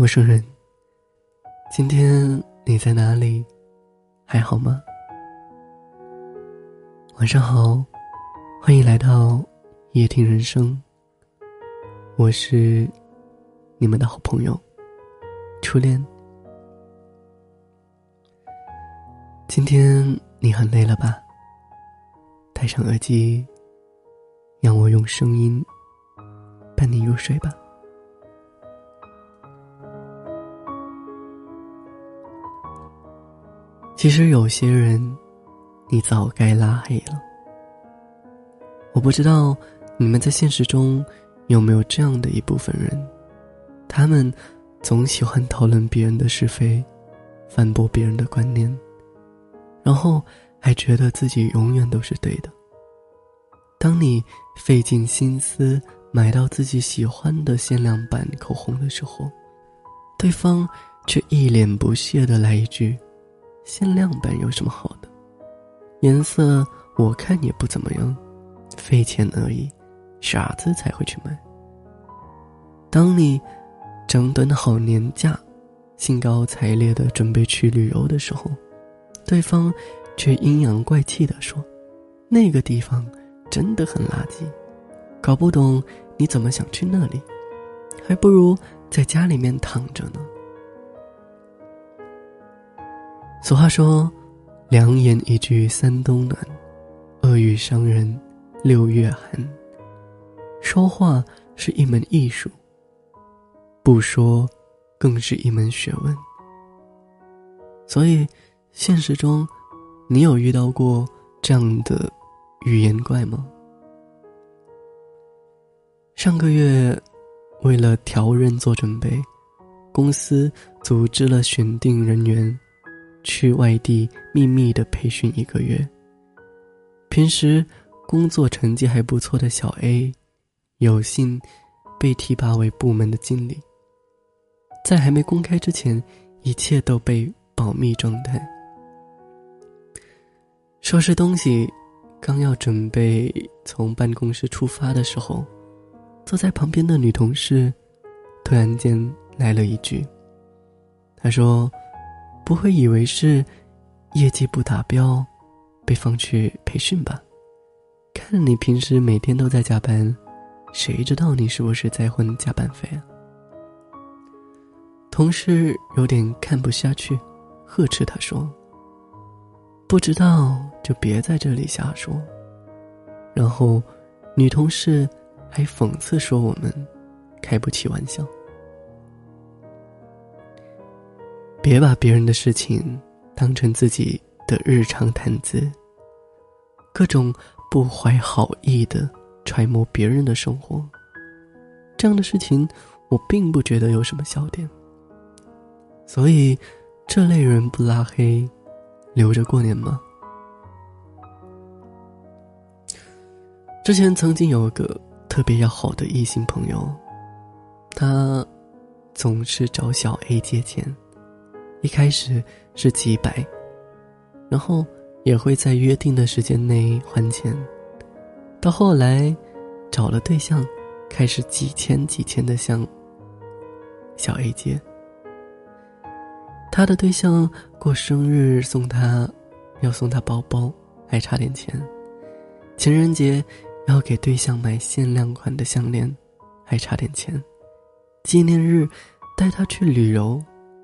陌生人，今天你在哪里？还好吗？晚上好，欢迎来到夜听人生。我是你们的好朋友初恋。今天你很累了吧？戴上耳机，让我用声音伴你入睡吧。其实有些人，你早该拉黑了。我不知道你们在现实中有没有这样的一部分人，他们总喜欢讨论别人的是非，反驳别人的观念，然后还觉得自己永远都是对的。当你费尽心思买到自己喜欢的限量版口红的时候，对方却一脸不屑的来一句。限量版有什么好的？颜色我看也不怎么样，费钱而已，傻子才会去买。当你整顿好年假，兴高采烈的准备去旅游的时候，对方却阴阳怪气的说：“那个地方真的很垃圾，搞不懂你怎么想去那里，还不如在家里面躺着呢。”俗话说：“良言一句三冬暖，恶语伤人六月寒。”说话是一门艺术，不说更是一门学问。所以，现实中，你有遇到过这样的语言怪吗？上个月，为了调任做准备，公司组织了选定人员。去外地秘密的培训一个月。平时工作成绩还不错的小 A，有幸被提拔为部门的经理。在还没公开之前，一切都被保密状态。收拾东西，刚要准备从办公室出发的时候，坐在旁边的女同事突然间来了一句：“她说。”不会以为是业绩不达标，被放去培训吧？看你平时每天都在加班，谁知道你是不是在混加班费啊？同事有点看不下去，呵斥他说：“不知道就别在这里瞎说。”然后，女同事还讽刺说：“我们开不起玩笑。”别把别人的事情当成自己的日常谈资。各种不怀好意的揣摩别人的生活，这样的事情我并不觉得有什么笑点。所以，这类人不拉黑，留着过年吗？之前曾经有个特别要好的异性朋友，他总是找小 A 借钱。一开始是几百，然后也会在约定的时间内还钱，到后来找了对象，开始几千几千的向小 A 借。他的对象过生日送他，要送他包包，还差点钱；情人节要给对象买限量款的项链，还差点钱；纪念日带他去旅游。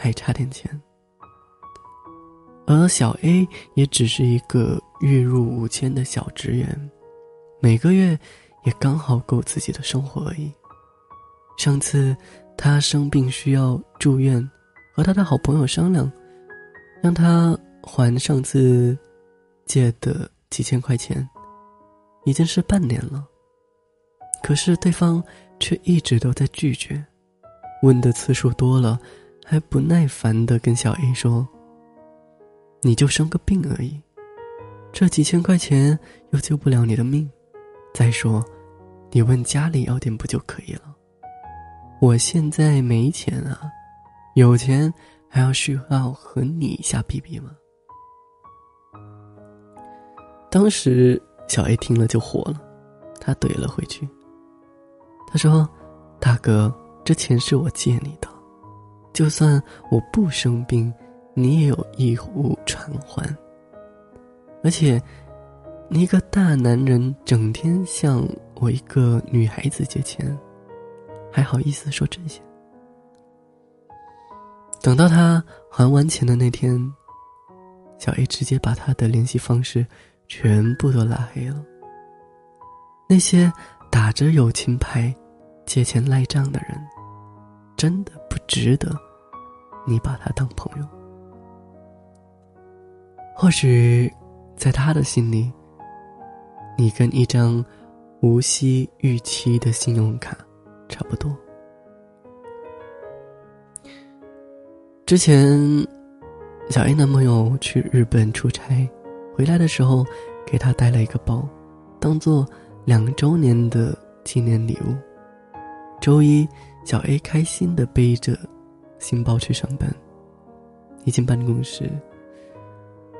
还差点钱，而小 A 也只是一个月入五千的小职员，每个月也刚好够自己的生活而已。上次他生病需要住院，和他的好朋友商量，让他还上次借的几千块钱，已经是半年了，可是对方却一直都在拒绝，问的次数多了。还不耐烦的跟小 A 说：“你就生个病而已，这几千块钱又救不了你的命。再说，你问家里要点不就可以了？我现在没钱啊，有钱还要需要和你瞎逼逼吗？”当时小 A 听了就火了，他怼了回去。他说：“大哥，这钱是我借你的。”就算我不生病，你也有义务偿还。而且，你一个大男人整天向我一个女孩子借钱，还好意思说这些？等到他还完钱的那天，小 A 直接把他的联系方式全部都拉黑了。那些打着友情牌、借钱赖账的人，真的不值得你把他当朋友。或许，在他的心里，你跟一张无息逾期的信用卡差不多。之前，小 A 男朋友去日本出差，回来的时候给他带了一个包，当做两周年的纪念礼物。周一，小 A 开心的背着新包去上班。一进办公室，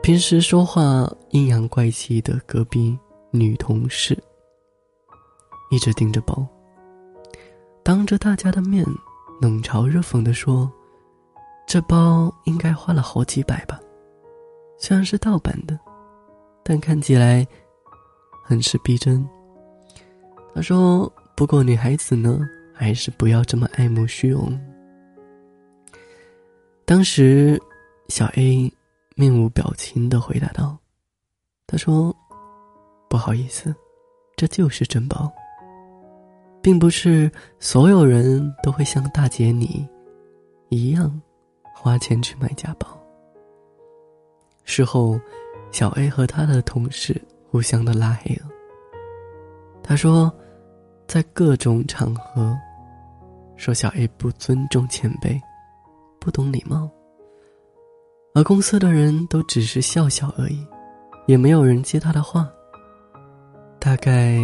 平时说话阴阳怪气的隔壁女同事，一直盯着包，当着大家的面冷嘲热讽的说。这包应该花了好几百吧，虽然是盗版的，但看起来很是逼真。他说：“不过女孩子呢，还是不要这么爱慕虚荣。”当时，小 A 面无表情的回答道：“他说，不好意思，这就是真包，并不是所有人都会像大姐你一样。”花钱去买假包。事后，小 A 和他的同事互相的拉黑了。他说，在各种场合，说小 A 不尊重前辈，不懂礼貌。而公司的人都只是笑笑而已，也没有人接他的话。大概，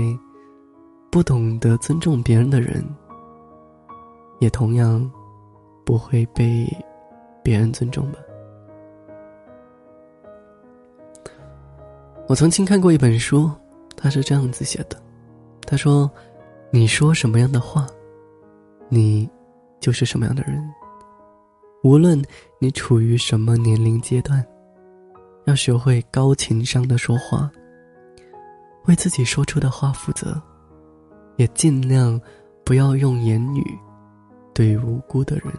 不懂得尊重别人的人，也同样不会被。别人尊重吧。我曾经看过一本书，它是这样子写的：他说，你说什么样的话，你就是什么样的人。无论你处于什么年龄阶段，要学会高情商的说话，为自己说出的话负责，也尽量不要用言语对无辜的人。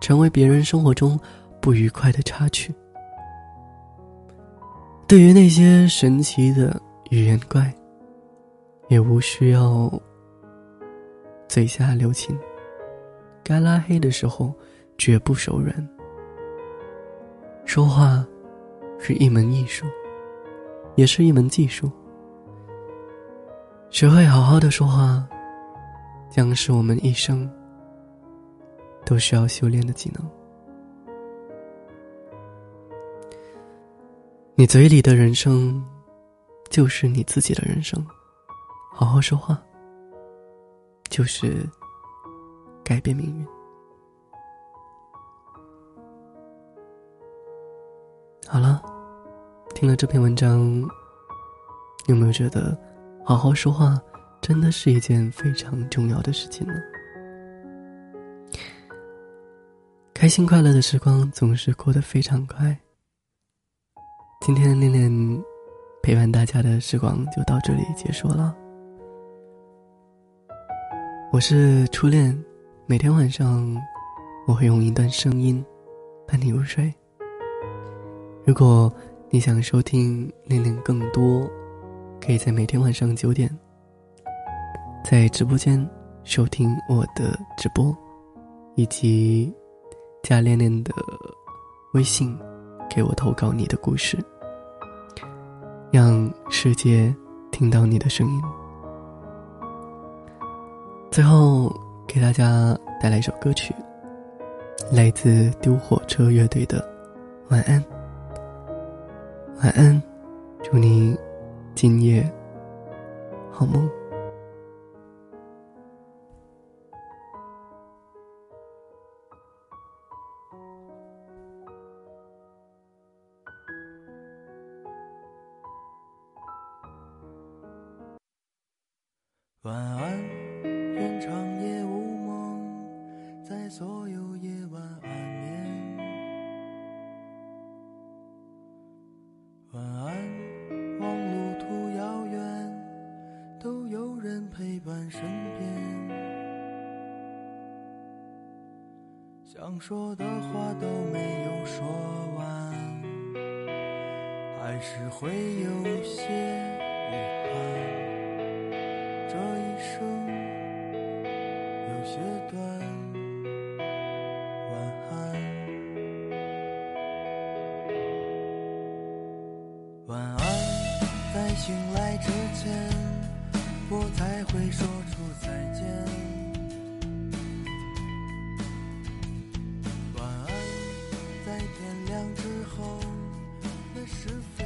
成为别人生活中不愉快的插曲。对于那些神奇的语言怪，也无需要嘴下留情。该拉黑的时候，绝不手软。说话是一门艺术，也是一门技术。学会好好的说话，将是我们一生。都需要修炼的技能。你嘴里的人生，就是你自己的人生。好好说话，就是改变命运。好了，听了这篇文章，有没有觉得好好说话真的是一件非常重要的事情呢？开心快乐的时光总是过得非常快。今天恋恋陪伴大家的时光就到这里结束了。我是初恋，每天晚上我会用一段声音伴你入睡。如果你想收听恋恋更多，可以在每天晚上九点在直播间收听我的直播，以及。加恋恋的微信，给我投稿你的故事，让世界听到你的声音。最后给大家带来一首歌曲，来自丢火车乐队的《晚安》。晚安，祝你今夜好梦。晚安，想说的话都没有说完还是会有些遗憾。这一生有些短晚安。晚安在醒来之前我才会说天亮之后那是非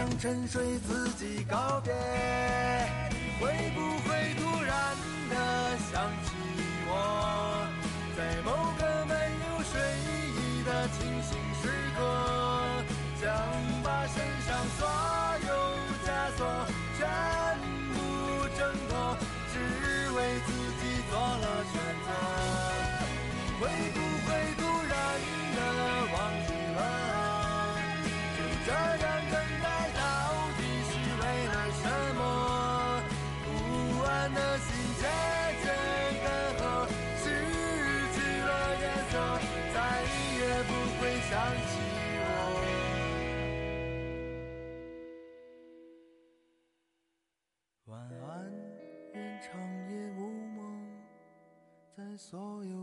向沉睡自己告别会不会突然的想起我？在某个没有睡意的清醒时想起我。晚安愿长夜无梦在所有